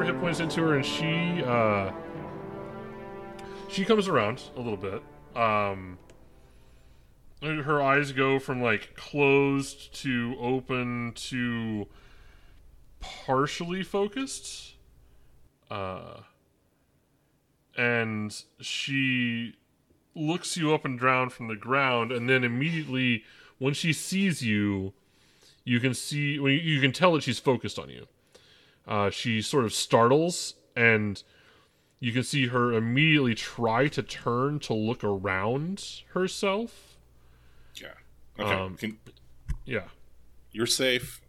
more hit points into her, and she uh, she comes around a little bit. Um, her eyes go from like closed to open to partially focused. Uh, and she looks you up and down from the ground, and then immediately, when she sees you, you can see you- you can tell that she's focused on you. Uh, she sort of startles, and you can see her immediately try to turn to look around herself. Yeah. Okay. Um, Can, Yeah. you're safe.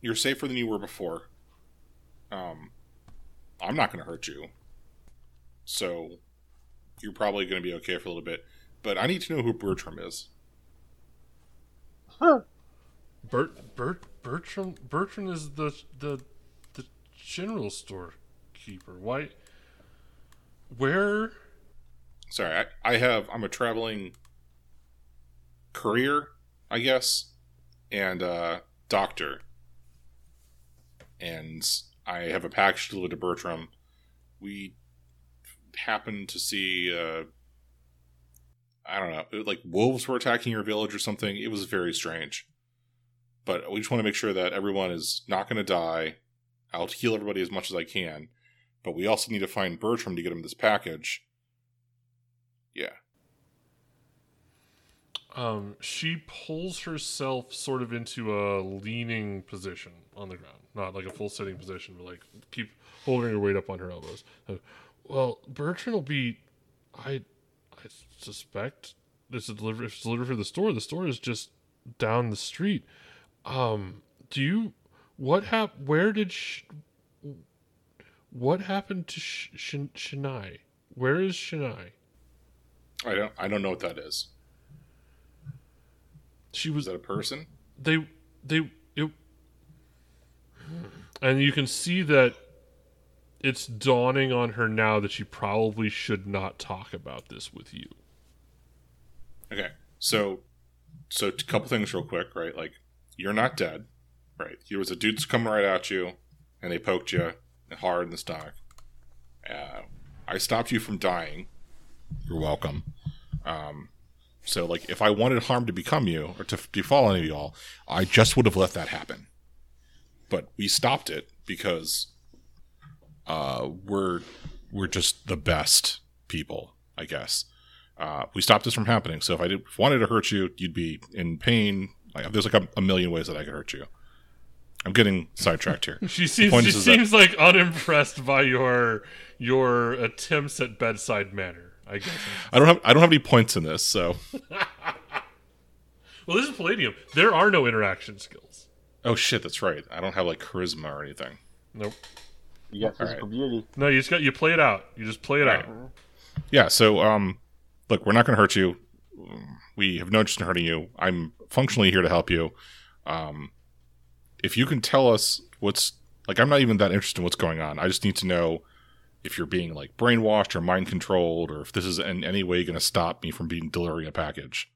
You're safer than you were before. Um, I'm not going to hurt you. So you're probably going to be okay for a little bit. But I need to know who Bertram is. Huh. Bert, Bert, Bertram, Bertram is the the the general store keeper. Why? Where? Sorry, I, I have. I'm a traveling courier, I guess, and uh, doctor. And I have a package delivered to Bertram. We happened to see. Uh, I don't know, like wolves were attacking your village or something. It was very strange. But we just want to make sure that everyone is not going to die. I'll heal everybody as much as I can. But we also need to find Bertram to get him this package. Yeah. Um, she pulls herself sort of into a leaning position on the ground, not like a full sitting position, but like keep holding her weight up on her elbows. Uh, well, Bertrand will be, I, I suspect this is delivered. If it's delivered for the store, the store is just down the street. Um, do you? What hap? Where did? Sh- what happened to Sh- Sh-? Where is Shania? I don't I don't know what that is. She Was was that a person? they they it, and you can see that it's dawning on her now that she probably should not talk about this with you. Okay. So so a couple things real quick, right? Like you're not dead. Right. There was a dude's coming right at you and they poked you hard in the stomach. Uh, I stopped you from dying. You're welcome. Um, so like if I wanted harm to become you or to befall any of y'all, I just would have let that happen. But we stopped it because uh, we're we're just the best people, I guess. Uh, we stopped this from happening. So if I did, wanted to hurt you, you'd be in pain. Like, there's like a, a million ways that I could hurt you. I'm getting sidetracked here. She seems she is that- seems like unimpressed by your your attempts at bedside manner. I guess. I don't have I don't have any points in this, so Well, this is Palladium. There are no interaction skills. oh shit, that's right. I don't have like charisma or anything. Nope. You got physical right. beauty. No, you just got you play it out. You just play it Right. out. Yeah. So um, look, we're not going to hurt you. We have no interest in hurting you. I'm functionally here to help you. Um, if you can tell us what's like, I'm not even that interested in what's going on. I just need to know if you're being like brainwashed or mind controlled, or if this is in any way going to stop me from being delivering a package.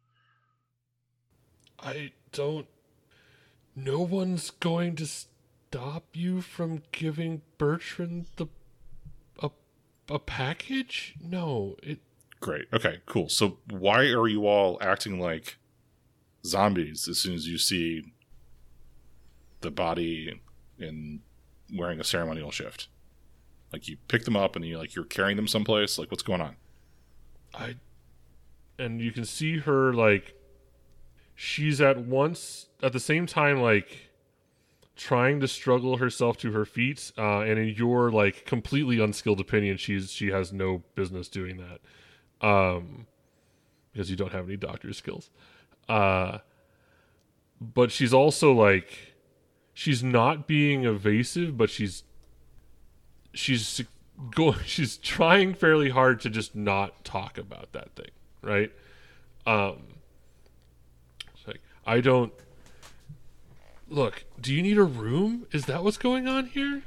I don't. No one's going to stop you from giving Bertrand the a a package. No, it. Great. Okay, cool. So why are you all acting like zombies as soon as you see the body in wearing a ceremonial shift? Like you pick them up and you like you're carrying them someplace. Like what's going on? I. And you can see her like. She's at once at the same time like trying to struggle herself to her feet, uh, and in your like completely unskilled opinion, she's she has no business doing that, um, because you don't have any doctor skills. Uh, but she's also like, she's not being evasive, but she's she's go she's trying fairly hard to just not talk about that thing, right? Um, like I don't look. Do you need a room? Is that what's going on here?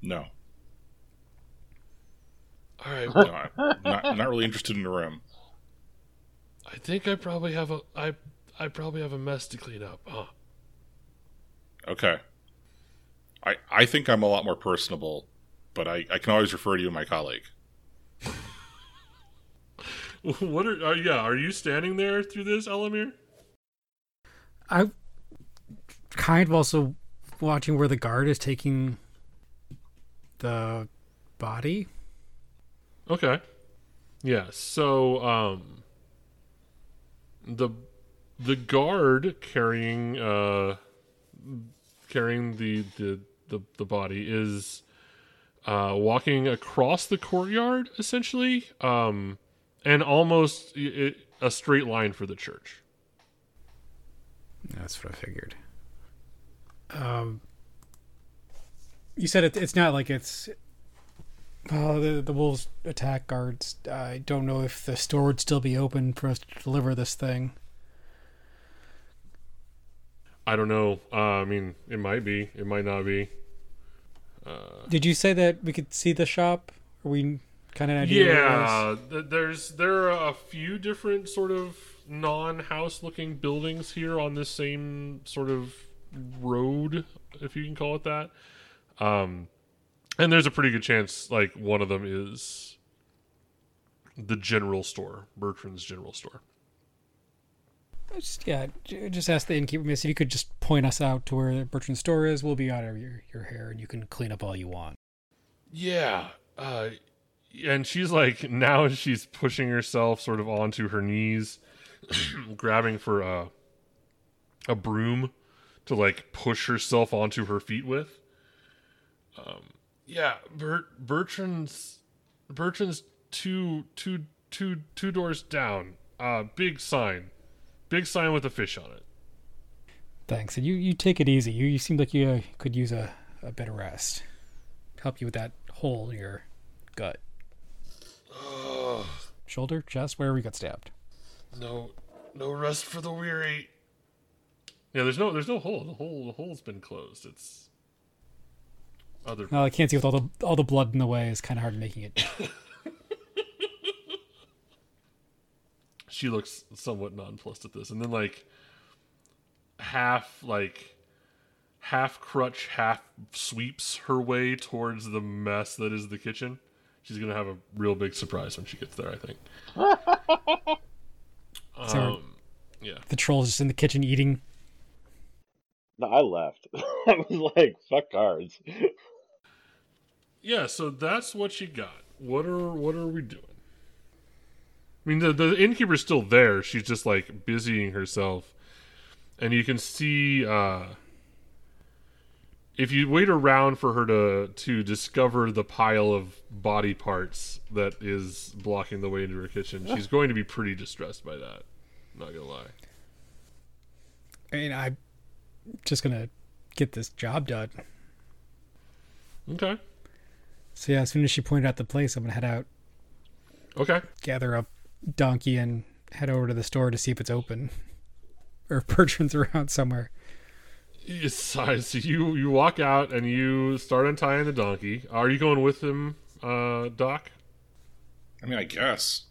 No, All right. no, I'm not, not really interested in the room. I think I probably have a I I probably have a mess to clean up. Huh. Okay. I, I think I'm a lot more personable, but I, I can always refer to you, my colleague. what are, are yeah? Are you standing there through this, Elamir? I kind of also watching where the guard is taking the body. Okay. Yeah. So um the the guard carrying uh carrying the the the, the body is uh walking across the courtyard essentially um and almost it, a straight line for the church. That's what I figured. Um, you said it, it's not like it's. Oh, the the wolves attack guards. I don't know if the store would still be open for us to deliver this thing. I don't know. Uh, I mean, it might be. It might not be. Uh, Did you say that we could see the shop? Are we kind of idea? Yeah, there's there are a few different sort of non-house looking buildings here on this same sort of road, if you can call it that. Um, and there's a pretty good chance like one of them is the general store, Bertrand's general store. Just, yeah, just ask the innkeeper, miss, if you could just point us out to where Bertrand's store is. We'll be out of your, your hair and you can clean up all you want. Yeah. Uh, and she's like, now she's pushing herself sort of onto her knees, grabbing for a, a broom to like push herself onto her feet with. Um, yeah, Bert, Bertrand's Bertrand's two two two two doors down. Uh, big sign, big sign with a fish on it. Thanks, and you you take it easy. You you seem like you uh, could use a a bit of rest. Help you with that hole in your gut. Shoulder, chest, wherever you got stabbed. No, no rest for the weary. Yeah, there's no there's no hole. The hole the hole's been closed. It's other. Well, I can't see with all the all the blood in the way. It's kind of hard making it. she looks somewhat nonplussed at this, and then like half like half crutch, half sweeps her way towards the mess that is the kitchen. She's gonna have a real big surprise when she gets there. I think. so um, yeah. The troll's just in the kitchen eating. No, I left. I was like, "Fuck cards." yeah, so that's what you got. What are what are we doing? I mean, the the innkeeper's still there. She's just like busying herself, and you can see uh, if you wait around for her to to discover the pile of body parts that is blocking the way into her kitchen, she's going to be pretty distressed by that. I'm not gonna lie. I mean, I'm just gonna get this job done. Okay. So yeah, as soon as she pointed out the place, I'm gonna head out. Okay. Gather up donkey and head over to the store to see if it's open, or Bertrand's around somewhere. Yes, so you you walk out and you start untying the donkey. Are you going with him, uh, Doc? I mean, I guess.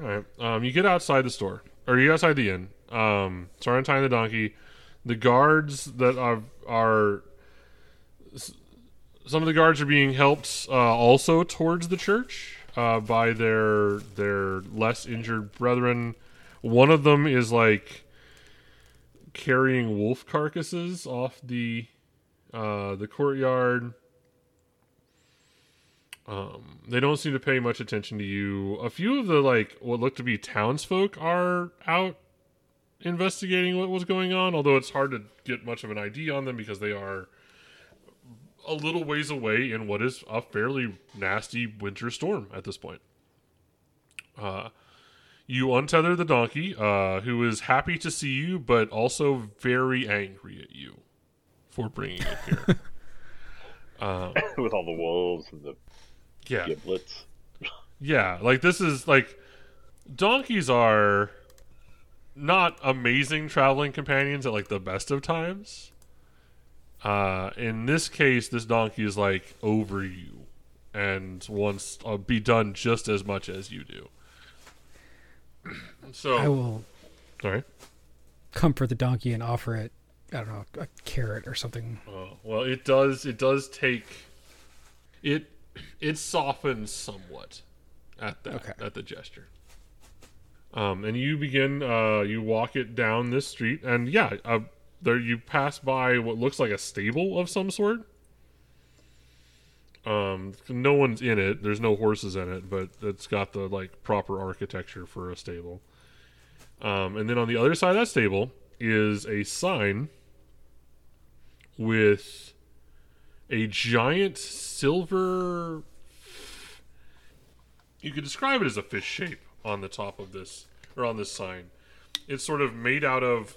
All right. Um, you get outside the store, or you outside the inn. Um, start untying the donkey the guards that are are some of the guards are being helped uh, also towards the church uh, by their their less injured brethren. One of them is like carrying wolf carcasses off the uh, the courtyard. Um, they don't seem to pay much attention to you. A few of the like what look to be townsfolk are out investigating what was going on, although it's hard to get much of an ID on them because they are a little ways away in what is a fairly nasty winter storm at this point. Uh, you untether the donkey, uh, who is happy to see you, but also very angry at you for bringing it here. um, With all the wolves and the yeah. giblets. yeah, like this is like donkeys are not amazing traveling companions at like the best of times. Uh, in this case, this donkey is like over you and wants to uh, be done just as much as you do. so I will. Sorry. Comfort the donkey and offer it I don't know a carrot or something. Oh, well, it does. It does take. It it softens somewhat at that Okay. at the gesture. Um, and you begin. Uh, you walk it down this street, and yeah, uh, there you pass by what looks like a stable of some sort. Um, no one's in it. There's no horses in it, but it's got the like proper architecture for a stable. Um, and then on the other side of that stable is a sign with a giant silver. You could describe it as a fish shape on the top of this, or on this sign. It's sort of made out of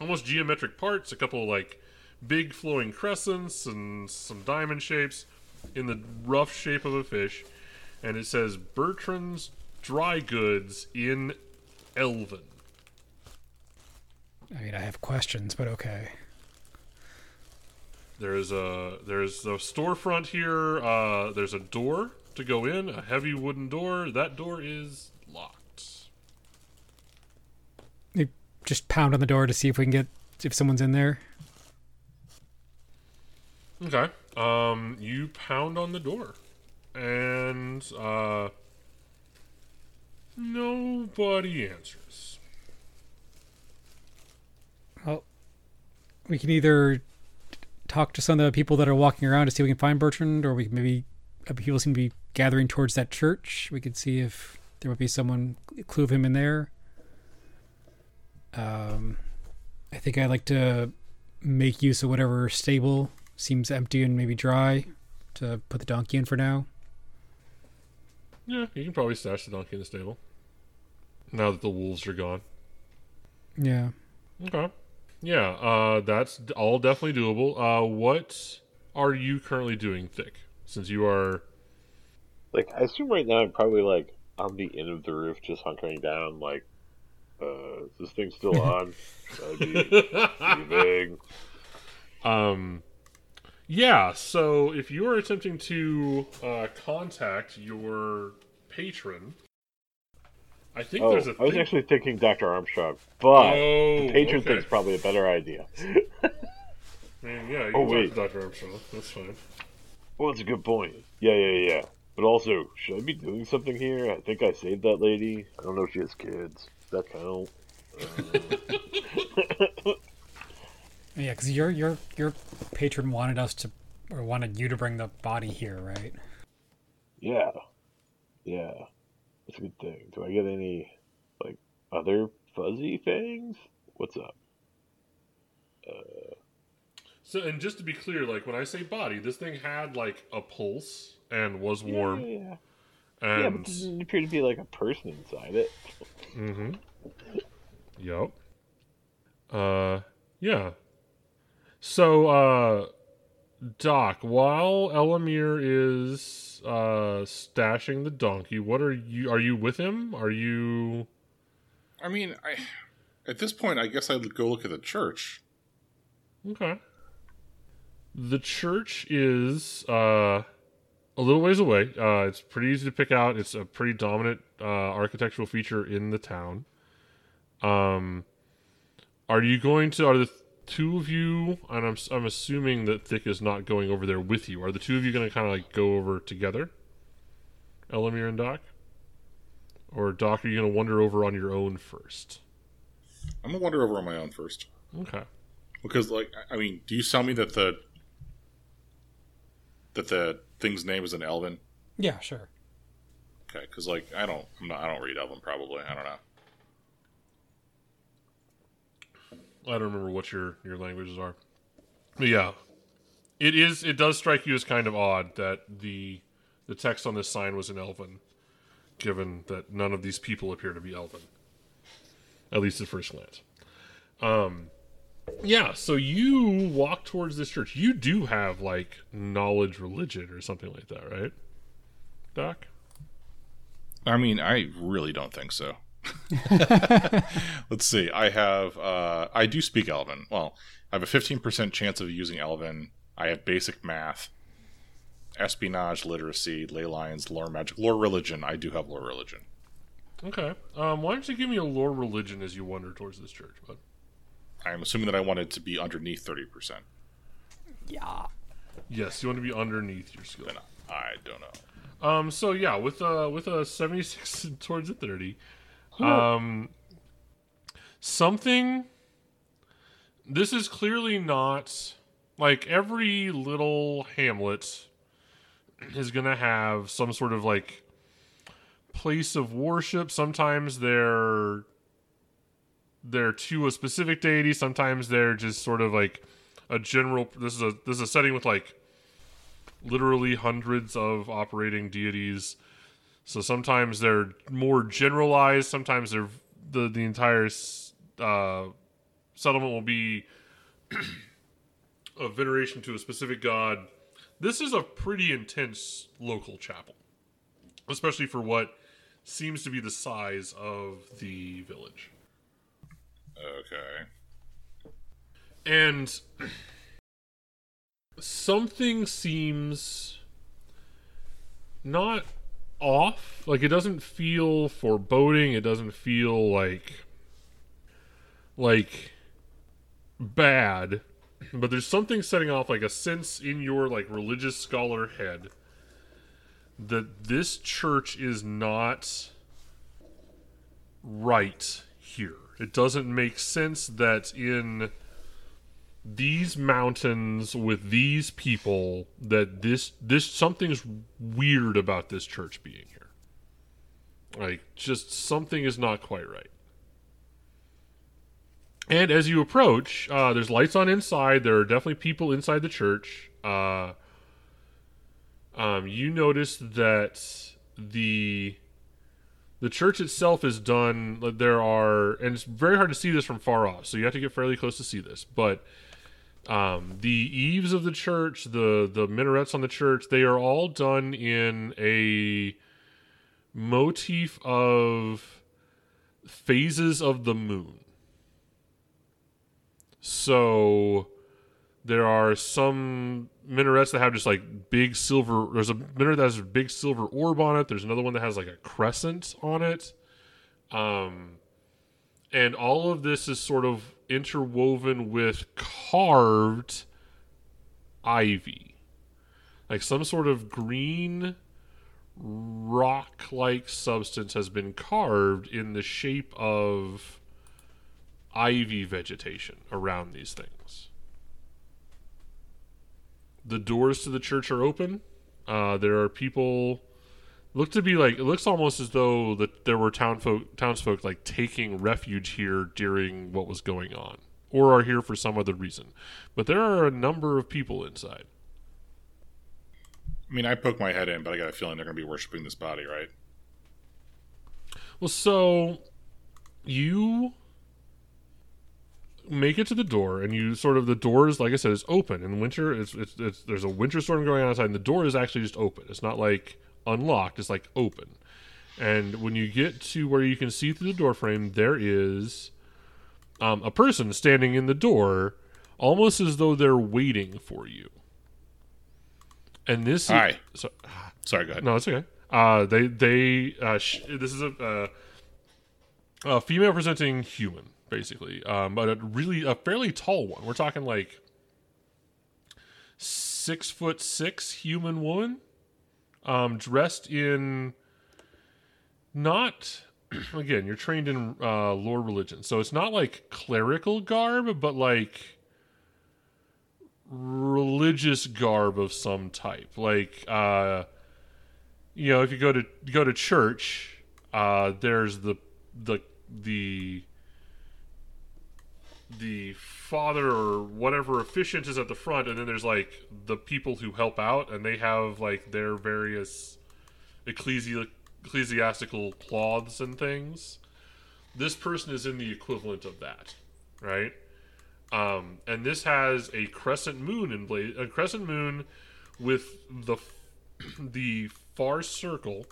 almost geometric parts, a couple like big flowing crescents and some diamond shapes in the rough shape of a fish. And it says Bertrand's Dry Goods in Elven. I mean, I have questions, but okay. There's a there's a storefront here. Uh, there's a door to go in, a heavy wooden door. That door is locked. You just pound on the door to see if we can get if someone's in there. Okay. Um, you pound on the door, and uh, nobody answers. Well, we can either talk to some of the people that are walking around to see if we can find Bertrand, or we can maybe uh, people seem to be gathering towards that church. We could see if there might be someone clue of him in there. Um, I think I'd like to make use of whatever stable seems empty and maybe dry to put the donkey in for now. Yeah, you can probably stash the donkey in the stable. Now that the wolves are gone. Yeah. Okay. Yeah, uh, that's all definitely doable. Uh, what are you currently doing, Thick? Since you are Like, I assume right now I'm probably like on the end of the roof, just hunkering down. Like, uh, is this thing still on? Be? Um, yeah. So if you are attempting to uh, contact your patron, I think Oh, there's a I was thing- actually thinking Dr. Armstrong, but oh, the patron okay. thing's probably a better idea. Man, yeah, you Oh, wait. Dr. Armstrong. That's fine. Well, that's a good point. Yeah, yeah, yeah. But also, should I be doing something here? I think I saved that lady. I don't know if she has kids. Does that count? Yeah, because your your your patron wanted us to, or wanted you to bring the body here, right? Yeah. Yeah. That's a good thing. Do I get any, like, other fuzzy things? What's up? Uh... So, and just to be clear, like when I say body, this thing had like a pulse and was warm, Yeah, yeah, yeah. Yeah, but and doesn't appear to be like a person inside it. Mm-hmm. Yep. Uh, yeah. So, uh, Doc, while Elamir is uh stashing the donkey, what are you? Are you with him? Are you? I mean, I at this point, I guess I'd go look at the church. Okay. The church is uh a little ways away. Uh, it's pretty easy to pick out. It's a pretty dominant uh, architectural feature in the town. Um, are you going to? Are the two of you? And I'm I'm assuming that Thick is not going over there with you. Are the two of you going to kind of like go over together? Elamir and Doc, or Doc? Are you going to wander over on your own first? I'm gonna wander over on my own first Okay. because, like, I I mean, do you tell me that the that the thing's name is an Elven? Yeah, sure. Okay, because like I don't, I'm not, I don't read Elven. Probably, I don't know. I don't remember what your your languages are. But yeah, it is. It does strike you as kind of odd that the the text on this sign was in Elven, given that none of these people appear to be Elven, at least at first glance. Um, yeah. So you walk towards this church. You do have like knowledge religion or something like that, right, Doc? I mean, I really don't think so. Let's see. I have, uh, I do speak Elven. Well, I have a 15% chance of using Elven. I have basic math, espionage, literacy, ley lines, lore magic, lore religion. I do have lore religion. Okay. Um, why don't you give me a lore religion as you wander towards this church, bud? I'm assuming that I want it to be underneath thirty percent. Yeah. Yes, you want to be underneath your skill. Then I don't know. Um. So yeah, with uh with a seventy six towards a thirty, um, something. This is clearly not like every little hamlet is gonna have some sort of like place of worship. Sometimes they're they're to a specific deity. Sometimes they're just sort of like a general. This is a this is a setting with like literally hundreds of operating deities. So sometimes they're more generalized. Sometimes they're the the entire uh, settlement will be a veneration to a specific god. This is a pretty intense local chapel, especially for what seems to be the size of the village. Okay. And something seems not off. Like it doesn't feel foreboding. It doesn't feel like like bad. But there's something setting off like a sense in your like religious scholar head that this church is not right here. It doesn't make sense that in these mountains with these people that this this something's weird about this church being here. Like just something is not quite right. And as you approach, uh, there's lights on inside. There are definitely people inside the church. Uh, um, you notice that the the church itself is done. There are, and it's very hard to see this from far off, so you have to get fairly close to see this. But um, the eaves of the church, the the minarets on the church, they are all done in a motif of phases of the moon. So there are some minarets that have just like big silver. There's a minaret that has a big silver orb on it. There's another one that has like a crescent on it. Um, and all of this is sort of interwoven with carved ivy, like some sort of green rock-like substance has been carved in the shape of ivy vegetation around these things. The doors to the church are open. Uh, there are people. Look to be like it looks almost as though that there were townfolk townsfolk like taking refuge here during what was going on, or are here for some other reason. But there are a number of people inside. I mean, I poke my head in, but I got a feeling they're going to be worshiping this body, right? Well, so you make it to the door, and you sort of the door is like I said, is open. In winter, it's, it's it's there's a winter storm going on outside, and the door is actually just open. It's not like unlocked; it's like open. And when you get to where you can see through the door frame, there is um, a person standing in the door, almost as though they're waiting for you. And this, Hi. Is, so, Sorry, go ahead. no, it's okay. Uh, they they uh, sh- this is a, uh, a female presenting human, basically, um, but a really a fairly tall one. We're talking like six foot six human woman, um, dressed in not again. You're trained in uh, lore religion, so it's not like clerical garb, but like religious garb of some type, like. Uh, you know, if you go to go to church, uh, there's the the the the father or whatever officiant is at the front, and then there's like the people who help out, and they have like their various ecclesi- ecclesiastical cloths and things. This person is in the equivalent of that, right? Um, and this has a crescent moon in bla- a crescent moon with the the far circle.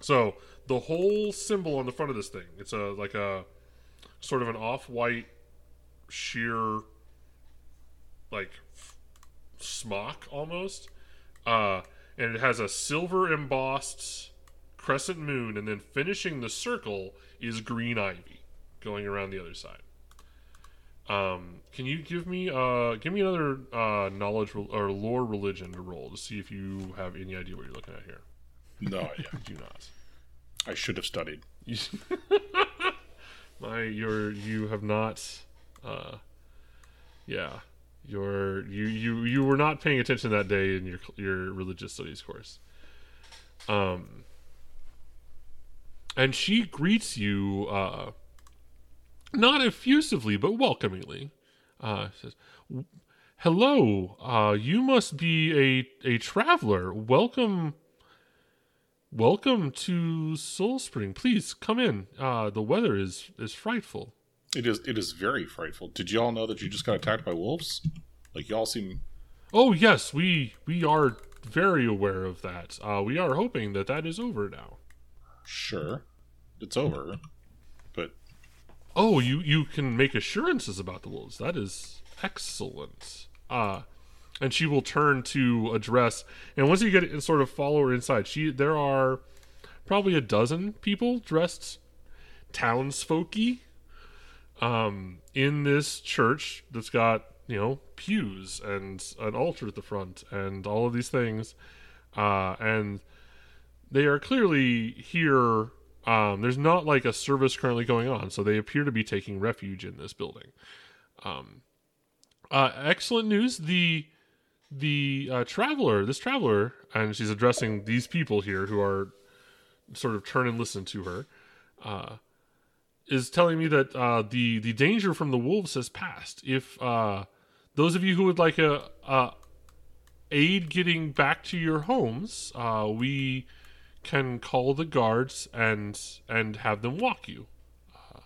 So the whole symbol on the front of this thing, it's a like a sort of an off-white sheer like f- smock almost. Uh and it has a silver embossed crescent moon and then finishing the circle is green ivy going around the other side. Um, can you give me uh give me another uh knowledge rel- or lore religion to roll to see if you have any idea what you're looking at here? No idea. I do not. I should have studied. My you're you have not uh yeah you're you you you were not paying attention that day in your your religious studies course um and she greets you uh not effusively but welcomingly uh says hello uh you must be a a traveler welcome Welcome to Soul Spring. Please come in. Uh, the weather is is frightful. It is it is very frightful. Did you all know that you just got attacked by wolves? Like y'all seem Oh yes, we we are very aware of that. Uh, we are hoping that that is over now. sure it's over, but Oh, you you can make assurances about the wolves. That is excellent. Uh and she will turn to address. And once you get it, sort of follow her inside, she there are probably a dozen people dressed townsfolky um, in this church that's got you know pews and an altar at the front and all of these things, uh, and they are clearly here. Um, there's not like a service currently going on, so they appear to be taking refuge in this building. Um, uh, excellent news. The the uh, traveler, this traveler, and she's addressing these people here who are sort of turn and listen to her, uh, is telling me that uh, the the danger from the wolves has passed. If uh, those of you who would like a, a aid getting back to your homes, uh, we can call the guards and and have them walk you. Uh,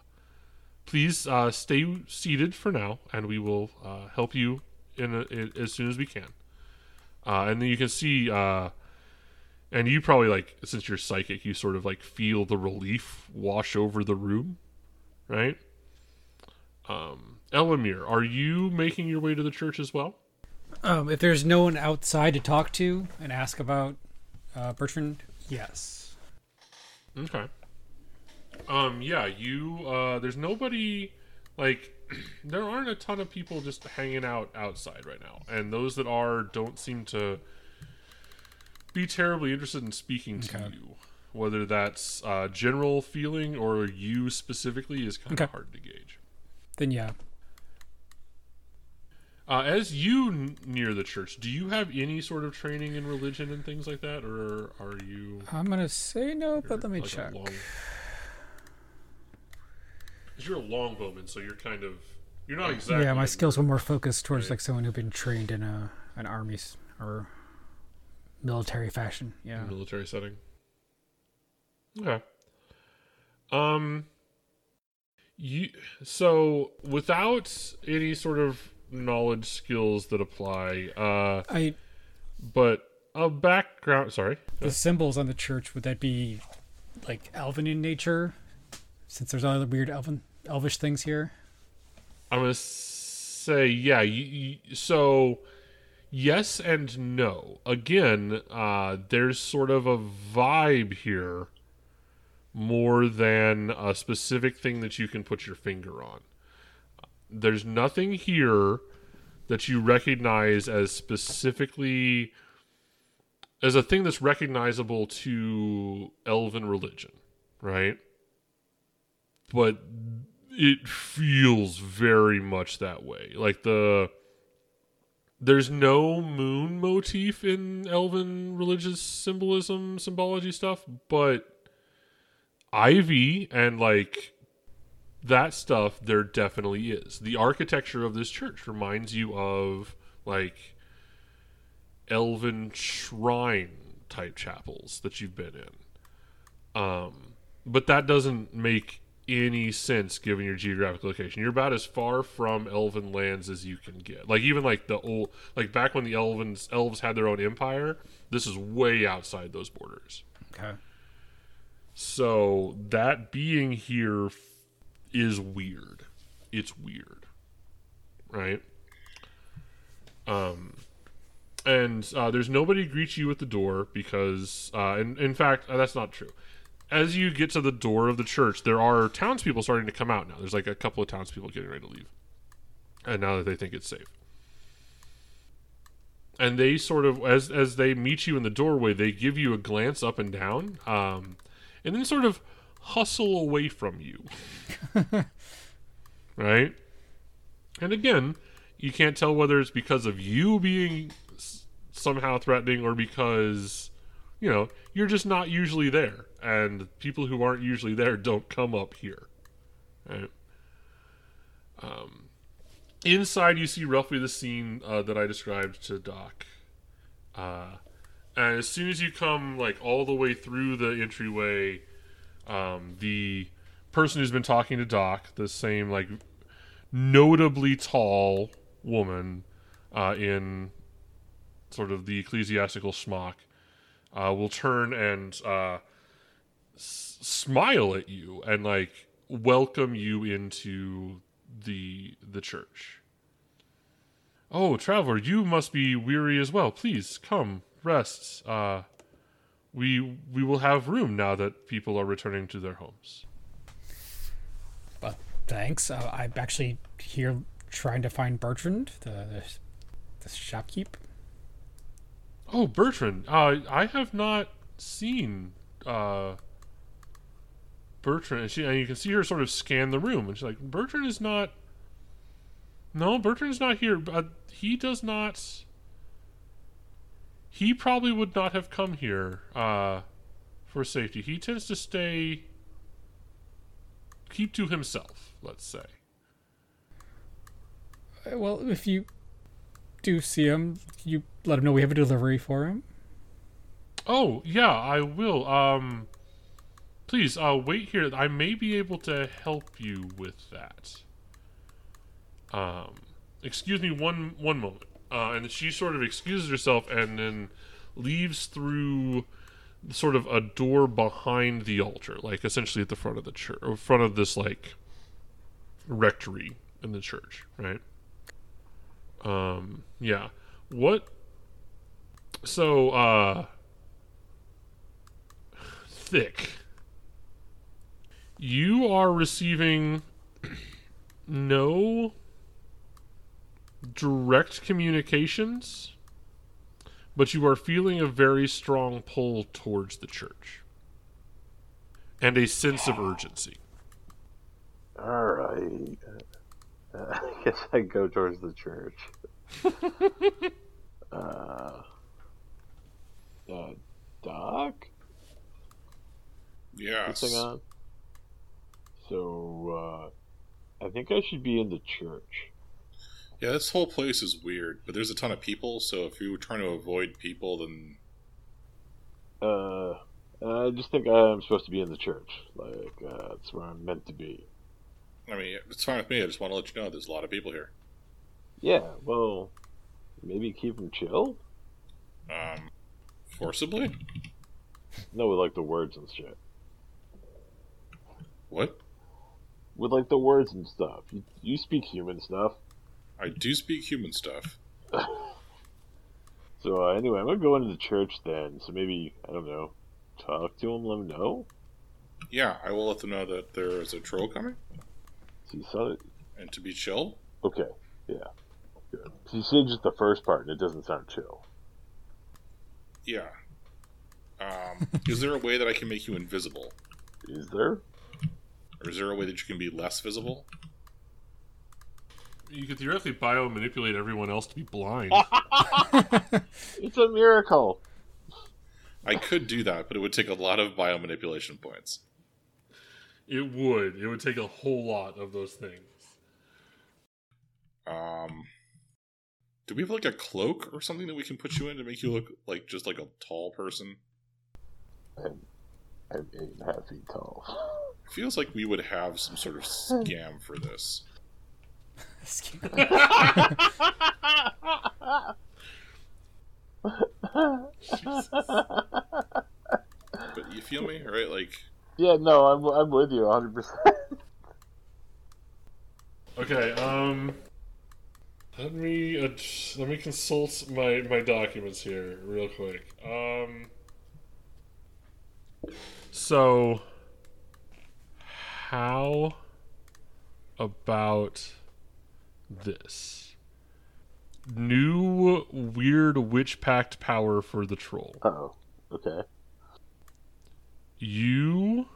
please uh, stay seated for now, and we will uh, help you in, a, in as soon as we can. And then you can see, and you probably like since you're psychic, you sort of like feel the relief wash over the room, right? Um, Elamir, are you making your way to the church as well? Um, if there's no one outside to talk to and ask about uh, Bertrand, yes. Okay. Um, yeah, you, uh, there's nobody, like, there aren't a ton of people just hanging out outside right now. And those that are don't seem to be terribly interested in speaking to you. Whether that's uh, general feeling or you specifically is kind of Okay. hard to gauge. Then yeah. Uh, as you n- near the church, do you have any sort of training in religion and things like that, or are you? I'm gonna say no, but let me like check. long- you're a longbowman, so you're kind of you're not exactly. yeah, my skills were more focused towards Right. like someone who'd been trained in a an army or military fashion. Yeah. military setting. Okay. Um you so without any sort of knowledge skills that apply, uh I but a background sorry. the symbols on the church would that be like elven in nature? Since there's other weird elven elvish things here. I'm gonna say yeah. You, you, so yes and no. Again, uh, there's sort of a vibe here more than a specific thing that you can put your finger on. There's nothing here that you recognize as specifically as a thing that's recognizable to elven religion, right? But it feels very much that way. Like the there's no moon motif in elven religious symbolism, symbology stuff, but ivy and like that stuff there definitely is. The architecture of this church reminds you of like elven shrine type chapels that you've been in. Um but that doesn't make any sense given your geographic location. You're about as far from elven lands as you can get. Like even like the old like back when the elvens elves had their own empire, this is way outside those borders. Okay. So that being here is weird. It's weird. Right? Um and uh, there's nobody greets you at the door because uh, and in fact uh, that's not true as you get to the door of the church there are townspeople starting to come out now there's like a couple of townspeople getting ready to leave and now that they think it's safe. And they sort of, as as they meet you in the doorway, they give you a glance up and down, um, and then sort of hustle away from you. right? And again, you can't tell whether it's because of you being s- somehow threatening or because, you know, you're just not usually there. And people who aren't usually there don't come up here. Right? Um, inside, you see roughly the scene uh, that I described to Doc. Uh, and as soon as you come, like, all the way through the entryway, um, the person who's been talking to Doc, the same, like, notably tall woman uh, in sort of the ecclesiastical smock uh, will turn and uh, s- smile at you and like welcome you into the the church. Oh, traveler, you must be weary as well. Please come, rest. Uh, we we will have room now that people are returning to their homes. But thanks. Uh, I'm actually here trying to find Bertrand, the the, the shopkeep. Oh, Bertrand. Uh, I have not seen uh, Bertrand. And, she, and you can see her sort of scan the room, and she's like, "Bertrand is not. No, Bertrand's not here. But he does not. He probably would not have come here uh, for safety. He tends to stay, keep to himself. Let's say. Uh, Well, if you do see him, you let him know we have a delivery for him. Oh, yeah, I will. Um please, uh wait here. I may be able to help you with that. Um excuse me one one moment. Uh and she sort of excuses herself and then leaves through sort of a door behind the altar, like essentially at the front of the church, or front of this like rectory in the church, right? Um yeah. What so uh thick. You are receiving no direct communications, but you are feeling a very strong pull towards the church and a sense of urgency. All right. Uh, I guess I go towards the church. uh, uh, Doc? Yes. This thing on? So, uh, I think I should be in the church. Yeah, this whole place is weird, but there's a ton of people, so if you were trying to avoid people, then Uh, I just think I'm supposed to be in the church. Like, uh, that's where I'm meant to be. I mean, it's fine with me. I just want to let you know there's a lot of people here. Yeah, well, maybe keep them chill? Um, forcibly? No, with like the words and shit. What? With like the words and stuff. You, you speak human stuff. I do speak human stuff. So uh, anyway, I'm gonna go into the church then. So maybe I don't know, talk to him, let him know. Yeah, I will let them know that there is a troll coming, So you saw it. and to be chill. Okay, yeah, good. So you said just the first part, and it doesn't sound chill. Yeah. Um, is there a way that I can make you invisible, Is there? or is there a way that you can be less visible? You could theoretically bio manipulate everyone else to be blind. It's a miracle. I could do that, but it would take a lot of biomanipulation points. it would. It would take a whole lot of those things. Um, do we have like a cloak or something that we can put you in to make you look like just like a tall person? I'm, I'm eight and a half feet tall. It feels like we would have some sort of scam for this. But you feel me, right? Like, yeah, no, I'm I'm with you 100. percent Okay, um let me ad- let me consult my my documents here real quick. Um so how about this new weird witch pact power for the troll. Oh, okay. You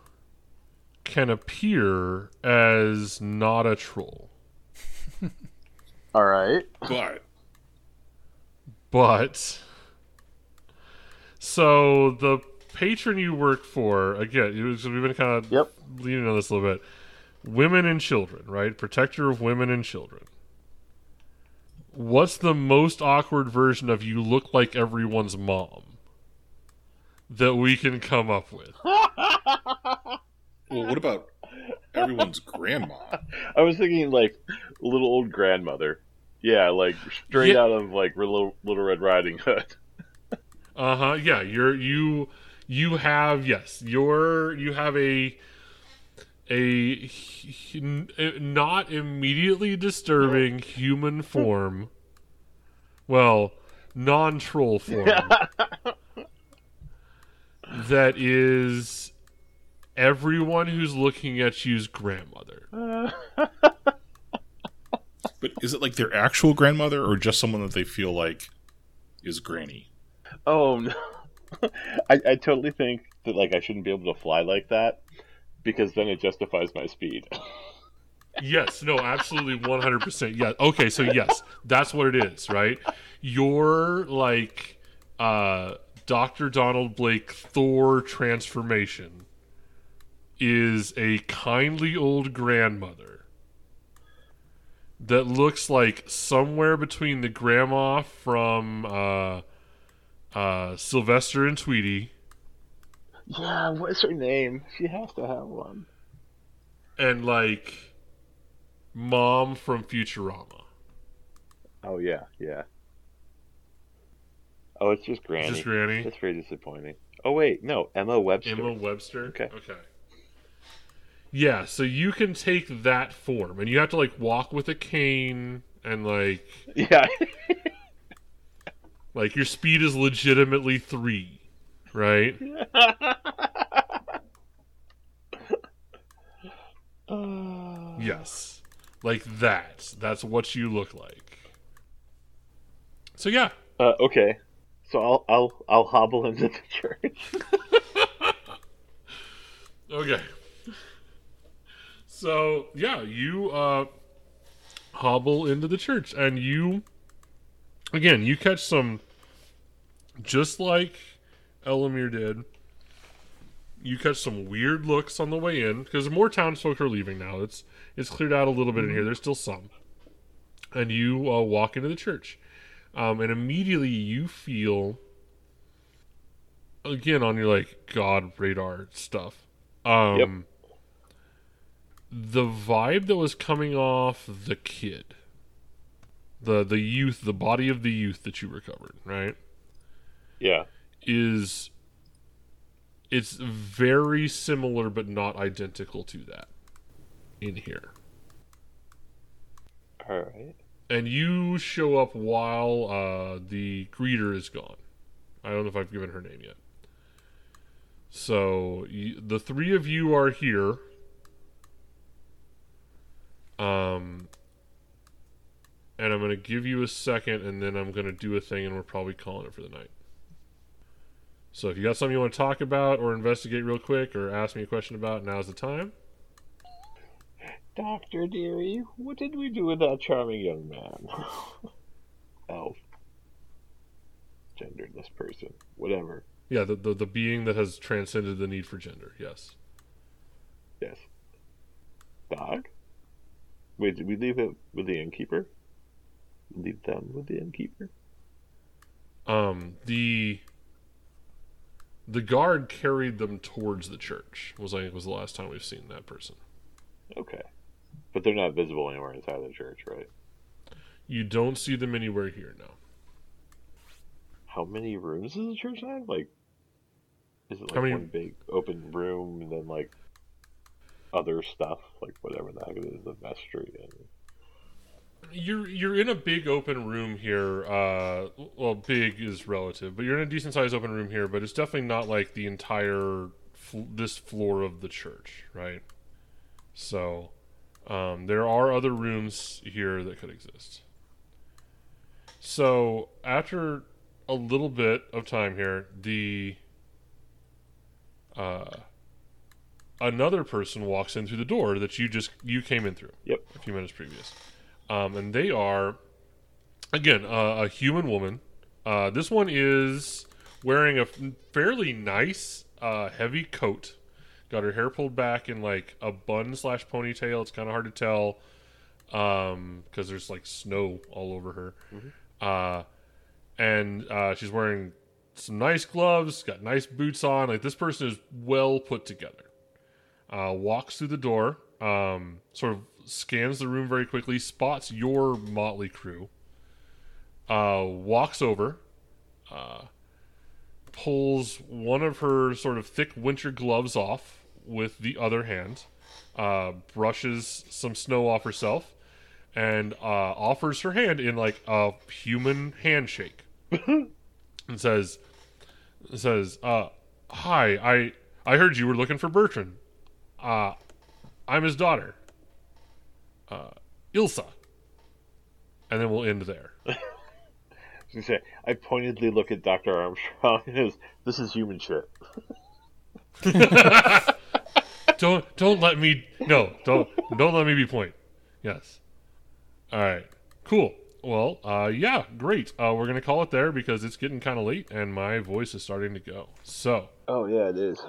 can appear as not a troll, All right. But but so the patron you work for again, we've been kind of Yep. leaning on this a little bit. Women and children, right? Protector of women and children. What's the most awkward version of you look like everyone's mom that we can come up with? well, what about everyone's grandma? I was thinking like little old grandmother. Yeah, like straight Yeah. out of like Little Little Red Riding Hood. Uh huh. Yeah, you're you you have yes, you're you have a a h- n- not immediately disturbing human form. Well, non-troll form that is everyone who's looking at you's grandmother. But is it like their actual grandmother or just someone that they feel like is granny? oh no. I, I totally think that like I shouldn't be able to fly like that because then it justifies my speed. Yes, no, absolutely 100%. Yeah. Okay, so yes, that's what it is, right? Your like uh Dr. Donald Blake Thor transformation is a kindly old grandmother that looks like somewhere between the grandma from uh uh Sylvester and Tweety yeah, what's her name? She has to have one. and like mom from Futurama. Oh yeah, yeah. Oh, it's just Granny. Just Granny. That's very disappointing. Oh wait, no, Emma Webster. Emma Webster. Okay. Okay. Yeah, so you can take that form, and you have to like walk with a cane, and like Yeah. like your speed is legitimately three, right? Uh, Yes, like that. That's what you look like. So yeah, uh, okay. So I'll I'll I'll hobble into the church. Okay. So yeah, you uh hobble into the church and you again you catch some just like Elamir did. You catch some weird looks on the way in because more townsfolk are leaving now. It's it's cleared out a little bit in here. There's still some, and you uh, walk into the church, um, and immediately you feel again on your like God radar stuff. Um, Yep. The vibe that was coming off the kid, the the youth, the body of the youth that you recovered, right? yeah. Is it's very similar but not identical to that in here. All right. And you show up while uh, the greeter is gone. I don't know if I've given her name yet. So you, the three of you are here. Um, and I'm going to give you a second, and then I'm going to do a thing, and we're probably calling it for the night. So if you got something you want to talk about or investigate real quick or ask me a question about, now's the time. Doctor dearie, what did we do with that charming young man? Elf. Genderless person. Whatever. Yeah, the, the, the being that has transcended the need for gender. Yes. Yes. Dog? Wait, did we leave it with the innkeeper? Leave them with the innkeeper? Um, the the guard carried them towards the church. Was I think was the last time we've seen that person. Okay. But they're not visible anywhere inside the church, right? You don't see them anywhere here now. How many rooms does the church have? Like, is it like How many- one big open room and then like other stuff, like whatever the heck it is, the vestry and You're you're in a big open room here. Uh, well, big is relative, but you're in a decent sized open room here. But it's definitely not like the entire fl- this floor of the church, right? So, Um, there are other rooms here that could exist. So after a little bit of time here, the uh, another person walks in through the door that you just you came in through. Yep. A few minutes previous, um, and they are again uh, a human woman. Uh, this one is wearing a fairly nice uh, heavy coat. Got her hair pulled back in like a bun slash ponytail. It's kind of hard to tell because there's like snow all over her. Uh, and uh, she's wearing some nice gloves, got nice boots on. Like this person is well put together. Uh, walks through the door, um, sort of scans the room very quickly, spots your motley crew, uh, walks over, uh, pulls one of her sort of thick winter gloves off with the other hand, uh, brushes some snow off herself, and uh, offers her hand in like a human handshake, and says, says, uh, "Hi, I I heard you were looking for Bertrand. Uh, I'm his daughter, uh, Ilsa." And then we'll end there. I say, I pointedly look at Doctor Armstrong and is this is human shit. don't don't let me no don't don't let me be point. Yes. All right. Cool. Well, uh, yeah, great. Uh, we're gonna call it there because it's getting kind of late and my voice is starting to go. So, Oh yeah, it is.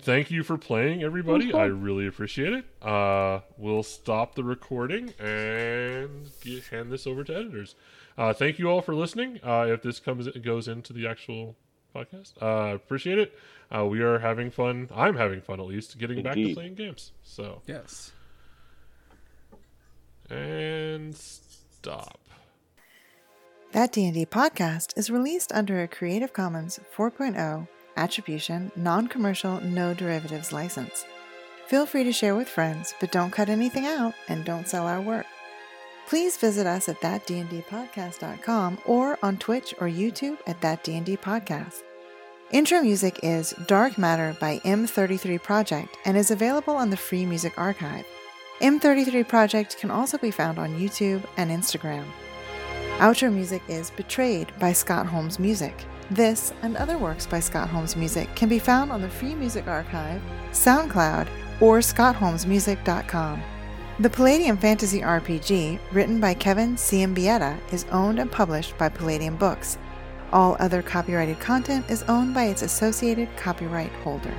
Thank you for playing, everybody. I really appreciate it. Uh, we'll stop the recording and get, hand this over to editors. Uh, thank you all for listening. Uh, if this comes goes into the actual podcast, uh, appreciate it. Uh, we are having fun. I'm having fun at least getting back to playing games. So Yes. and stop. That D&D podcast is released under a Creative Commons 4.0 attribution, non-commercial, no derivatives license. Feel free to share with friends, but don't cut anything out and don't sell our work. Please visit us at thatdndpodcast.com or on Twitch or YouTube at thatdndpodcast. Intro music is Dark Matter by M33 Project and is available on the Free Music Archive. M33 Project can also be found on YouTube and Instagram. Outro music is Betrayed by Scott Holmes Music. This and other works by Scott Holmes Music can be found on the Free Music Archive, SoundCloud, or scottholmesmusic.com. The Palladium Fantasy RPG, written by Kevin Siembieda, is owned and published by Palladium Books. All other copyrighted content is owned by its associated copyright holder.